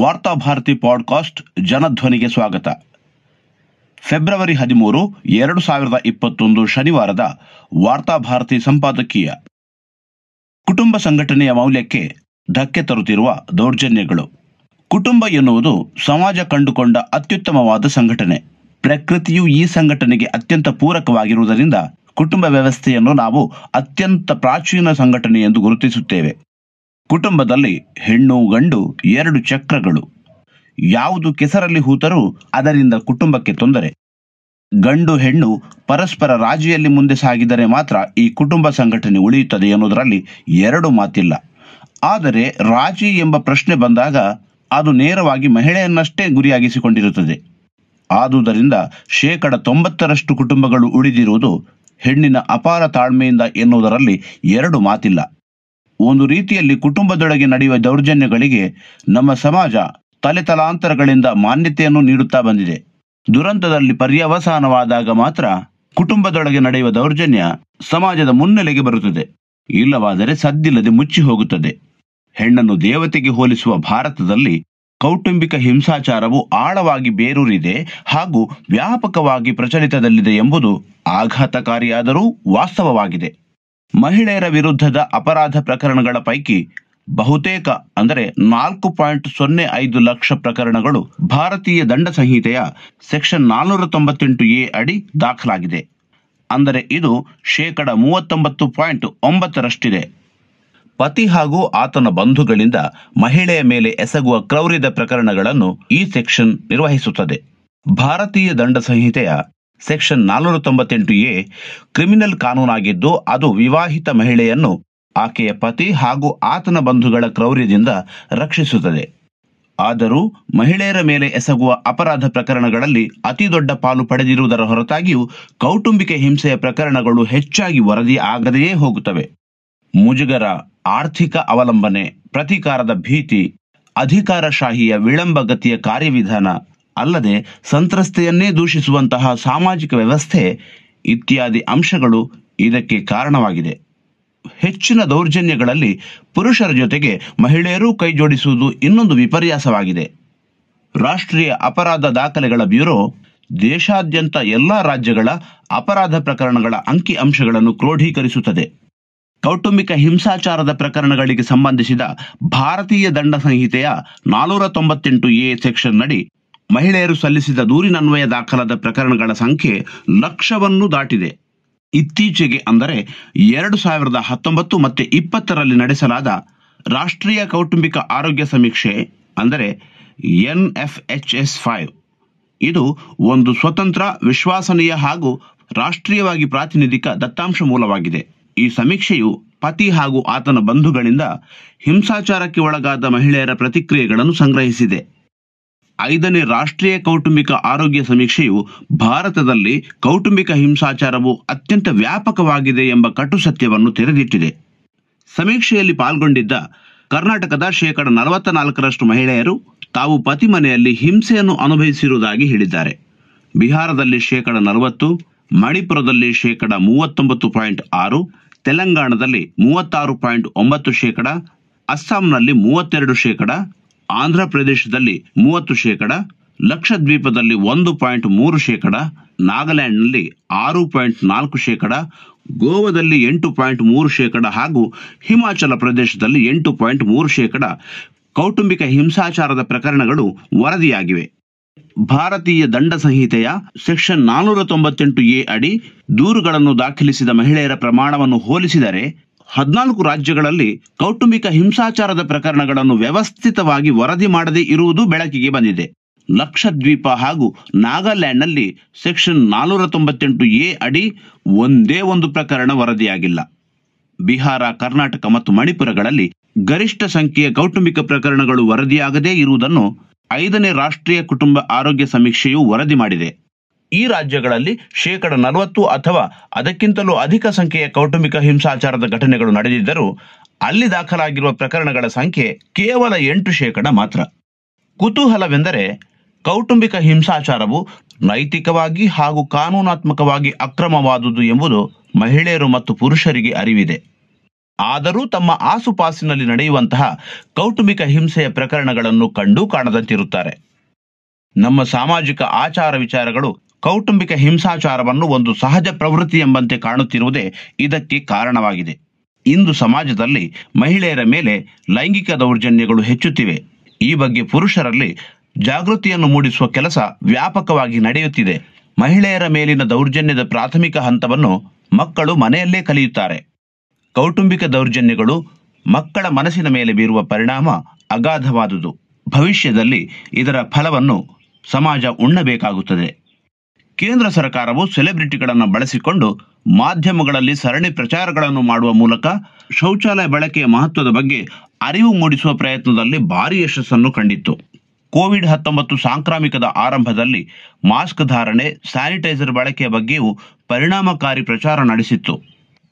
Varthabharati podcast ಜನಧ್ವನಿಗೆ ಸ್ವಾಗತ. February ಹದಿಮೂರು, ಎರಡು ಸಾವಿರದ ಇಪ್ಪತ್ತೊಂದು ಶನಿವಾರದ ವಾರ್ತಾಭಾರತಿ ಸಂಪಾದಕೀಯ. ಕುಟುಂಬ ಸಂಘಟನೆಯ ಮೌಲ್ಯಕ್ಕೆ ಧಕ್ಕೆ ತರುತ್ತಿರುವ ದೌರ್ಜನ್ಯಗಳು. ಕುಟುಂಬ ಎನ್ನುವುದು ಸಮಾಜ ಕಂಡುಕೊಂಡ ಅತ್ಯುತ್ತಮವಾದ ಸಂಘಟನೆ. ಪ್ರಕೃತಿಯು ಈ ಸಂಘಟನೆಗೆ ಅತ್ಯಂತ ಪೂರಕವಾಗಿರುವುದರಿಂದ ಕುಟುಂಬ ವ್ಯವಸ್ಥೆಯನ್ನು ನಾವು ಅತ್ಯಂತ ಪ್ರಾಚೀನ ಸಂಘಟನೆ ಎಂದು ಗುರುತಿಸುತ್ತೇವೆ. ಕುಟುಂಬದಲ್ಲಿ ಹೆಣ್ಣು ಗಂಡು ಎರಡು ಚಕ್ರಗಳು. ಯಾವುದು ಕೆಸರಲ್ಲಿ ಹೂತರೂ ಅದರಿಂದ ಕುಟುಂಬಕ್ಕೆ ತೊಂದರೆ. ಗಂಡು ಹೆಣ್ಣು ಪರಸ್ಪರ ರಾಜಿಯಲ್ಲಿ ಮುಂದೆ ಸಾಗಿದರೆ ಮಾತ್ರ ಈ ಕುಟುಂಬ ಸಂಘಟನೆ ಉಳಿಯುತ್ತದೆ ಎನ್ನುವುದರಲ್ಲಿ ಎರಡು ಮಾತಿಲ್ಲ. ಆದರೆ ರಾಜಿ ಎಂಬ ಪ್ರಶ್ನೆ ಬಂದಾಗ ಅದು ನೇರವಾಗಿ ಮಹಿಳೆಯನ್ನಷ್ಟೇ ಗುರಿಯಾಗಿಸಿಕೊಂಡಿರುತ್ತದೆ. ಆದುದರಿಂದ ಶೇಕಡ ತೊಂಬತ್ತರಷ್ಟು ಕುಟುಂಬಗಳು ಉಳಿದಿರುವುದು ಹೆಣ್ಣಿನ ಅಪಾರ ತಾಳ್ಮೆಯಿಂದ ಎನ್ನುವುದರಲ್ಲಿ ಎರಡು ಮಾತಿಲ್ಲ. ಒಂದು ರೀತಿಯಲ್ಲಿ ಕುಟುಂಬದೊಳಗೆ ನಡೆಯುವ ದೌರ್ಜನ್ಯಗಳಿಗೆ ನಮ್ಮ ಸಮಾಜ ತಲೆತಲಾಂತರಗಳಿಂದ ಮಾನ್ಯತೆಯನ್ನು ನೀಡುತ್ತಾ ಬಂದಿದೆ. ದುರಂತದಲ್ಲಿ ಪರ್ಯವಸಾನವಾದಾಗ ಮಾತ್ರ ಕುಟುಂಬದೊಳಗೆ ನಡೆಯುವ ದೌರ್ಜನ್ಯ ಸಮಾಜದ ಮುನ್ನೆಲೆಗೆ ಬರುತ್ತದೆ. ಇಲ್ಲವಾದರೆ ಸದ್ದಿಲ್ಲದೆ ಮುಚ್ಚಿ ಹೋಗುತ್ತದೆ. ಹೆಣ್ಣನ್ನು ದೇವತೆಗೆ ಹೋಲಿಸುವ ಭಾರತದಲ್ಲಿ ಕೌಟುಂಬಿಕ ಹಿಂಸಾಚಾರವು ಆಳವಾಗಿ ಬೇರೂರಿದೆ ಹಾಗೂ ವ್ಯಾಪಕವಾಗಿ ಪ್ರಚಲಿತದಲ್ಲಿದೆ ಎಂಬುದು ಆಘಾತಕಾರಿಯಾದರೂ ವಾಸ್ತವವಾಗಿದೆ. ಮಹಿಳೆಯರ ವಿರುದ್ಧದ ಅಪರಾಧ ಪ್ರಕರಣಗಳ ಪೈಕಿ ಬಹುತೇಕ, ಅಂದರೆ ನಾಲ್ಕು ಪಾಯಿಂಟ್ ಸೊನ್ನೆ ಐದು ಲಕ್ಷ ಪ್ರಕರಣಗಳು ಭಾರತೀಯ ದಂಡ ಸಂಹಿತೆಯ ಸೆಕ್ಷನ್ ನಾನ್ನೂರ ತೊಂಬತ್ತೆಂಟು ಎ ಅಡಿ ದಾಖಲಾಗಿದೆ. ಅಂದರೆ ಇದು ಶೇಕಡ ಮೂವತ್ತೊಂಬತ್ತು ಪಾಯಿಂಟ್ ಒಂಬತ್ತರಷ್ಟಿದೆ. ಪತಿ ಹಾಗೂ ಆತನ ಬಂಧುಗಳಿಂದ ಮಹಿಳೆಯ ಮೇಲೆ ಎಸಗುವ ಕ್ರೌರ್ಯದ ಪ್ರಕರಣಗಳನ್ನು ಈ ಸೆಕ್ಷನ್ ನಿರ್ವಹಿಸುತ್ತದೆ. ಭಾರತೀಯ ದಂಡ ಸಂಹಿತೆಯ ಸೆಕ್ಷನ್ ನಾಲ್ನೂರ ತೊಂಬತ್ತೆಂಟು ಎ ಕ್ರಿಮಿನಲ್ ಕಾನೂನಾಗಿದ್ದು ಅದು ವಿವಾಹಿತ ಮಹಿಳೆಯನ್ನು ಆಕೆಯ ಪತಿ ಹಾಗೂ ಆತನ ಬಂಧುಗಳ ಕ್ರೌರ್ಯದಿಂದ ರಕ್ಷಿಸುತ್ತದೆ. ಆದರೂ ಮಹಿಳೆಯರ ಮೇಲೆ ಎಸಗುವ ಅಪರಾಧ ಪ್ರಕರಣಗಳಲ್ಲಿ ಅತಿ ದೊಡ್ಡ ಪಾಲು ಪಡೆದಿರುವುದರ ಹೊರತಾಗಿಯೂ ಕೌಟುಂಬಿಕ ಹಿಂಸೆಯ ಪ್ರಕರಣಗಳು ಹೆಚ್ಚಾಗಿ ವರದಿ ಆಗದೆಯೇ ಹೋಗುತ್ತವೆ. ಮುಜುಗರ ಆರ್ಥಿಕ ಅವಲಂಬನೆ, ಪ್ರತಿಕಾರದ ಭೀತಿ, ಅಧಿಕಾರಶಾಹಿಯ ವಿಳಂಬಗತಿಯ ಕಾರ್ಯವಿಧಾನ ಅಲ್ಲದೆ ಸಂತ್ರಸ್ತೆಯನ್ನೇ ದೂಷಿಸುವಂತಹ ಸಾಮಾಜಿಕ ವ್ಯವಸ್ಥೆ ಇತ್ಯಾದಿ ಅಂಶಗಳು ಇದಕ್ಕೆ ಕಾರಣವಾಗಿದೆ. ಹೆಚ್ಚಿನ ದೌರ್ಜನ್ಯಗಳಲ್ಲಿ ಪುರುಷರ ಜೊತೆಗೆ ಮಹಿಳೆಯರೂ ಕೈಜೋಡಿಸುವುದು ಇನ್ನೊಂದು ವಿಪರ್ಯಾಸವಾಗಿದೆ. ರಾಷ್ಟ್ರೀಯ ಅಪರಾಧ ದಾಖಲೆಗಳ ಬ್ಯೂರೋ ದೇಶಾದ್ಯಂತ ಎಲ್ಲಾ ರಾಜ್ಯಗಳ ಅಪರಾಧ ಪ್ರಕರಣಗಳ ಅಂಕಿ ಅಂಶಗಳನ್ನು ಕ್ರೋಢೀಕರಿಸುತ್ತದೆ. ಕೌಟುಂಬಿಕ ಹಿಂಸಾಚಾರದ ಪ್ರಕರಣಗಳಿಗೆ ಸಂಬಂಧಿಸಿದ ಭಾರತೀಯ ದಂಡ ಸಂಹಿತೆಯ ನಾನೂರ ತೊಂಬತ್ತೆಂಟು ಎ ಸೆಕ್ಷನ್ ನಡಿ ಮಹಿಳೆಯರು ಸಲ್ಲಿಸಿದ ದೂರಿನನ್ವಯ ದಾಖಲಾದ ಪ್ರಕರಣಗಳ ಸಂಖ್ಯೆ ಲಕ್ಷವನ್ನು ದಾಟಿದೆ. ಇತ್ತೀಚೆಗೆ ಅಂದರೆ ಎರಡು ಸಾವಿರದ ಹತ್ತೊಂಬತ್ತು ಮತ್ತು ಇಪ್ಪತ್ತರಲ್ಲಿ ನಡೆಸಲಾದ ರಾಷ್ಟ್ರೀಯ ಕೌಟುಂಬಿಕ ಆರೋಗ್ಯ ಸಮೀಕ್ಷೆ, ಅಂದರೆ N F H S five. ಇದು ಒಂದು ಸ್ವತಂತ್ರ, ವಿಶ್ವಾಸನೀಯ ಹಾಗೂ ರಾಷ್ಟ್ರೀಯವಾಗಿ ಪ್ರಾತಿನಿಧಿಕ ದತ್ತಾಂಶ ಮೂಲವಾಗಿದೆ. ಈ ಸಮೀಕ್ಷೆಯು ಪತಿ ಹಾಗೂ ಆತನ ಬಂಧುಗಳಿಂದ ಹಿಂಸಾಚಾರಕ್ಕೆ ಒಳಗಾದ ಮಹಿಳೆಯರ ಪ್ರತಿಕ್ರಿಯೆಗಳನ್ನು ಸಂಗ್ರಹಿಸಿದೆ. ಐದನೇ ರಾಷ್ಟ್ರೀಯ ಕೌಟುಂಬಿಕ ಆರೋಗ್ಯ ಸಮೀಕ್ಷೆಯು ಭಾರತದಲ್ಲಿ ಕೌಟುಂಬಿಕ ಹಿಂಸಾಚಾರವು ಅತ್ಯಂತ ವ್ಯಾಪಕವಾಗಿದೆ ಎಂಬ ಕಟು ಸತ್ಯವನ್ನು ತೆರೆದಿಟ್ಟಿದೆ. ಸಮೀಕ್ಷೆಯಲ್ಲಿ ಪಾಲ್ಗೊಂಡಿದ್ದ ಕರ್ನಾಟಕದ ಶೇಕಡ ನಲವತ್ತ ನಾಲ್ಕರಷ್ಟು ಮಹಿಳೆಯರು ತಾವು ಪತಿ ಮನೆಯಲ್ಲಿ ಹಿಂಸೆಯನ್ನು ಅನುಭವಿಸಿರುವುದಾಗಿ ಹೇಳಿದ್ದಾರೆ. ಬಿಹಾರದಲ್ಲಿ ಶೇಕಡ ನಲವತ್ತು, ಮಣಿಪುರದಲ್ಲಿ ಶೇಕಡ ಮೂವತ್ತೊಂಬತ್ತು ಪಾಯಿಂಟ್ ಆರು, ತೆಲಂಗಾಣದಲ್ಲಿ ಮೂವತ್ತಾರು ಪಾಯಿಂಟ್ ಒಂಬತ್ತು ಶೇಕಡ, ಅಸ್ಸಾಂನಲ್ಲಿ ಮೂವತ್ತೆರಡು ಶೇಕಡ ಆಂಧ್ರ ಪ್ರದೇಶದಲ್ಲಿ ಮೂವತ್ತು ಶೇಕಡ ಲಕ್ಷದ್ವೀಪದಲ್ಲಿ ಒಂದು ಪಾಯಿಂಟ್ ಮೂರು ಶೇಕಡ, ನಾಗಾಲ್ಯಾಂಡ್ನಲ್ಲಿ ಆರು ಪಾಯಿಂಟ್ ನಾಲ್ಕು ಶೇಕಡ, ಗೋವಾದಲ್ಲಿ ಎಂಟು ಪಾಯಿಂಟ್ ಮೂರು ಶೇಕಡ ಹಾಗೂ ಹಿಮಾಚಲ ಪ್ರದೇಶದಲ್ಲಿ ಎಂಟು ಪಾಯಿಂಟ್ ಮೂರು ಶೇಕಡ ಕೌಟುಂಬಿಕ ಹಿಂಸಾಚಾರದ ಪ್ರಕರಣಗಳು ವರದಿಯಾಗಿವೆ. ಭಾರತೀಯ ದಂಡ ಸಂಹಿತೆಯ ಸೆಕ್ಷನ್ ನಾನೂರ ತೊಂಬತ್ತೆಂಟು ಎ ಅಡಿ ದೂರುಗಳನ್ನು ದಾಖಲಿಸಿದ ಮಹಿಳೆಯರ ಪ್ರಮಾಣವನ್ನು ಹೋಲಿಸಿದರೆ ಹದಿನಾಲ್ಕು ರಾಜ್ಯಗಳಲ್ಲಿ ಕೌಟುಂಬಿಕ ಹಿಂಸಾಚಾರದ ಪ್ರಕರಣಗಳನ್ನು ವ್ಯವಸ್ಥಿತವಾಗಿ ವರದಿ ಮಾಡದೇ ಇರುವುದು ಬೆಳಕಿಗೆ ಬಂದಿದೆ. ಲಕ್ಷದ್ವೀಪ ಹಾಗೂ ನಾಗಾಲ್ಯಾಂಡ್ನಲ್ಲಿ ಸೆಕ್ಷನ್ ನಾನೂರ ತೊಂಬತ್ತೆಂಟು ಎ ಅಡಿ ಒಂದೇ ಒಂದು ಪ್ರಕರಣ ವರದಿಯಾಗಿಲ್ಲ. ಬಿಹಾರ, ಕರ್ನಾಟಕ ಮತ್ತು ಮಣಿಪುರಗಳಲ್ಲಿ ಗರಿಷ್ಠ ಸಂಖ್ಯೆಯ ಕೌಟುಂಬಿಕ ಪ್ರಕರಣಗಳು ವರದಿಯಾಗದೇ ಇರುವುದನ್ನು ಐದನೇ ರಾಷ್ಟ್ರೀಯ ಕುಟುಂಬ ಆರೋಗ್ಯ ಸಮೀಕ್ಷೆಯು ವರದಿ ಮಾಡಿದೆ. ಈ ರಾಜ್ಯಗಳಲ್ಲಿ ಶೇಕಡ ನಲವತ್ತು ಅಥವಾ ಅದಕ್ಕಿಂತಲೂ ಅಧಿಕ ಸಂಖ್ಯೆಯ ಕೌಟುಂಬಿಕ ಹಿಂಸಾಚಾರದ ಘಟನೆಗಳು ನಡೆದಿದ್ದರೂ ಅಲ್ಲಿ ದಾಖಲಾಗಿರುವ ಪ್ರಕರಣಗಳ ಸಂಖ್ಯೆ ಕೇವಲ ಎಂಟು ಶೇಕಡ ಮಾತ್ರ. ಕುತೂಹಲವೆಂದರೆ ಕೌಟುಂಬಿಕ ಹಿಂಸಾಚಾರವು ನೈತಿಕವಾಗಿ ಹಾಗೂ ಕಾನೂನಾತ್ಮಕವಾಗಿ ಅಕ್ರಮವಾದುದು ಎಂಬುದು ಮಹಿಳೆಯರು ಮತ್ತು ಪುರುಷರಿಗೆ ಅರಿವಿದೆ. ಆದರೂ ತಮ್ಮ ಆಸುಪಾಸಿನಲ್ಲಿ ನಡೆಯುವಂತಹ ಕೌಟುಂಬಿಕ ಹಿಂಸೆಯ ಪ್ರಕರಣಗಳನ್ನು ಕಂಡು ಕಾಣದಂತಿರುತ್ತಾರೆ. ನಮ್ಮ ಸಾಮಾಜಿಕ ಆಚಾರ ವಿಚಾರಗಳು ಕೌಟುಂಬಿಕ ಹಿಂಸಾಚಾರವನ್ನು ಒಂದು ಸಹಜ ಪ್ರವೃತ್ತಿ ಎಂಬಂತೆ ಕಾಣುತ್ತಿರುವುದೇ ಇದಕ್ಕೆ ಕಾರಣವಾಗಿದೆ. ಇಂದು ಸಮಾಜದಲ್ಲಿ ಮಹಿಳೆಯರ ಮೇಲೆ ಲೈಂಗಿಕ ದೌರ್ಜನ್ಯಗಳು ಹೆಚ್ಚುತ್ತಿವೆ. ಈ ಬಗ್ಗೆ ಪುರುಷರಲ್ಲಿ ಜಾಗೃತಿಯನ್ನು ಮೂಡಿಸುವ ಕೆಲಸ ವ್ಯಾಪಕವಾಗಿ ನಡೆಯುತ್ತಿದೆ. ಮಹಿಳೆಯರ ಮೇಲಿನ ದೌರ್ಜನ್ಯದ ಪ್ರಾಥಮಿಕ ಹಂತವನ್ನು ಮಕ್ಕಳು ಮನೆಯಲ್ಲೇ ಕಲಿಯುತ್ತಾರೆ. ಕೌಟುಂಬಿಕ ದೌರ್ಜನ್ಯಗಳು ಮಕ್ಕಳ ಮನಸ್ಸಿನ ಮೇಲೆ ಬೀರುವ ಪರಿಣಾಮ ಅಗಾಧವಾದುದು. ಭವಿಷ್ಯದಲ್ಲಿ ಇದರ ಫಲವನ್ನು ಸಮಾಜ ಉಣ್ಣಬೇಕಾಗುತ್ತದೆ. ಕೇಂದ್ರ ಸರ್ಕಾರವು ಸೆಲೆಬ್ರಿಟಿಗಳನ್ನು ಬಳಸಿಕೊಂಡು ಮಾಧ್ಯಮಗಳಲ್ಲಿ ಸರಣಿ ಪ್ರಚಾರಗಳನ್ನು ಮಾಡುವ ಮೂಲಕ ಶೌಚಾಲಯ ಬಳಕೆಯ ಮಹತ್ವದ ಬಗ್ಗೆ ಅರಿವು ಮೂಡಿಸುವ ಪ್ರಯತ್ನದಲ್ಲಿ ಭಾರಿ ಯಶಸ್ಸನ್ನು ಕಂಡಿತ್ತು. ಕೋವಿಡ್ ಹತ್ತೊಂಬತ್ತು ಸಾಂಕ್ರಾಮಿಕದ ಆರಂಭದಲ್ಲಿ ಮಾಸ್ಕ್ ಧಾರಣೆ, ಸ್ಯಾನಿಟೈಸರ್ ಬಳಕೆಯ ಬಗ್ಗೆಯೂ ಪರಿಣಾಮಕಾರಿ ಪ್ರಚಾರ ನಡೆಸಿತ್ತು.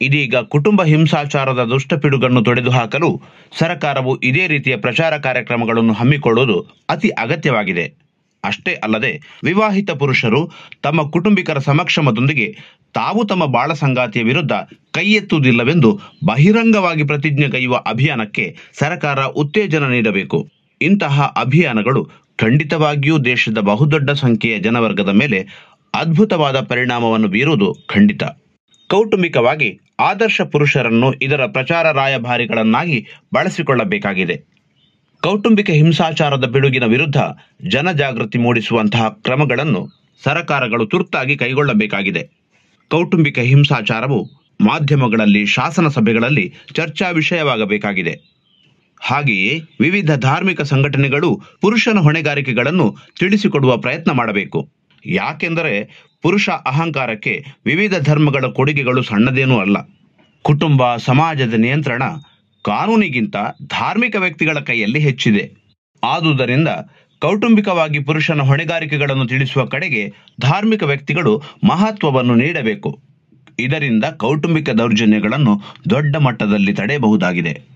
ಇದೀಗ ಕುಟುಂಬ ಹಿಂಸಾಚಾರದ ದುಷ್ಟಪಿಡುಗನ್ನು ತೊಡೆದು ಹಾಕಲು ಸರ್ಕಾರವು ಇದೇ ರೀತಿಯ ಪ್ರಚಾರ ಕಾರ್ಯಕ್ರಮಗಳನ್ನು ಹಮ್ಮಿಕೊಳ್ಳುವುದು ಅತಿ ಅಗತ್ಯವಾಗಿದೆ. ಅಷ್ಟೇ ಅಲ್ಲದೆ ವಿವಾಹಿತ ಪುರುಷರು ತಮ್ಮ ಕುಟುಂಬಿಕರ ಸಮಕ್ಷಮದೊಂದಿಗೆ ತಾವು ತಮ್ಮ ಬಾಳ ಸಂಗಾತಿಯ ವಿರುದ್ಧ ಕೈ ಎತ್ತುವುದಿಲ್ಲವೆಂದು ಬಹಿರಂಗವಾಗಿ ಪ್ರತಿಜ್ಞೆ ಕೈಯುವ ಅಭಿಯಾನಕ್ಕೆ ಸರ್ಕಾರ ಉತ್ತೇಜನ ನೀಡಬೇಕು. ಇಂತಹ ಅಭಿಯಾನಗಳು ಖಂಡಿತವಾಗಿಯೂ ದೇಶದ ಬಹುದೊಡ್ಡ ಸಂಖ್ಯೆಯ ಜನವರ್ಗದ ಮೇಲೆ ಅದ್ಭುತವಾದ ಪರಿಣಾಮವನ್ನು ಬೀರುವುದು ಖಂಡಿತ. ಕೌಟುಂಬಿಕವಾಗಿ ಆದರ್ಶ ಪುರುಷರನ್ನು ಇದರ ಪ್ರಚಾರ ರಾಯಭಾರಿಗಳನ್ನಾಗಿ ಬಳಸಿಕೊಳ್ಳಬೇಕಾಗಿದೆ. ಕೌಟುಂಬಿಕ ಹಿಂಸಾಚಾರದ ಬಿಡುಗಿನ ವಿರುದ್ಧ ಜನಜಾಗೃತಿ ಮೂಡಿಸುವಂತಹ ಕ್ರಮಗಳನ್ನು ಸರಕಾರಗಳು ತುರ್ತಾಗಿ ಕೈಗೊಳ್ಳಬೇಕಾಗಿದೆ. ಕೌಟುಂಬಿಕ ಹಿಂಸಾಚಾರವು ಮಾಧ್ಯಮಗಳಲ್ಲಿ, ಶಾಸನ ಸಭೆಗಳಲ್ಲಿ ಚರ್ಚಾ ವಿಷಯವಾಗಬೇಕಾಗಿದೆ. ಹಾಗೆಯೇ ವಿವಿಧ ಧಾರ್ಮಿಕ ಸಂಘಟನೆಗಳು ಪುರುಷನ ಹೊಣೆಗಾರಿಕೆಗಳನ್ನು ತಿಳಿಸಿಕೊಡುವ ಪ್ರಯತ್ನ ಮಾಡಬೇಕು. ಯಾಕೆಂದರೆ ಪುರುಷ ಅಹಂಕಾರಕ್ಕೆ ವಿವಿಧ ಧರ್ಮಗಳ ಕೊಡುಗೆಗಳು ಸಣ್ಣದೇನೂ ಅಲ್ಲ. ಕುಟುಂಬ, ಸಮಾಜದ ನಿಯಂತ್ರಣ ಕಾನೂನಿಗಿಂತ ಧಾರ್ಮಿಕ ವ್ಯಕ್ತಿಗಳ ಕೈಯಲ್ಲಿ ಹೆಚ್ಚಿದೆ. ಆದುದರಿಂದ ಕೌಟುಂಬಿಕವಾಗಿ ಪುರುಷನ ಹೊಣೆಗಾರಿಕೆಗಳನ್ನು ತಿಳಿಸುವ ಕಡೆಗೆ ಧಾರ್ಮಿಕ ವ್ಯಕ್ತಿಗಳು ಮಹತ್ವವನ್ನು ನೀಡಬೇಕು. ಇದರಿಂದ ಕೌಟುಂಬಿಕ ದೌರ್ಜನ್ಯಗಳನ್ನು ದೊಡ್ಡ ಮಟ್ಟದಲ್ಲಿ ತಡೆಯಬಹುದಾಗಿದೆ.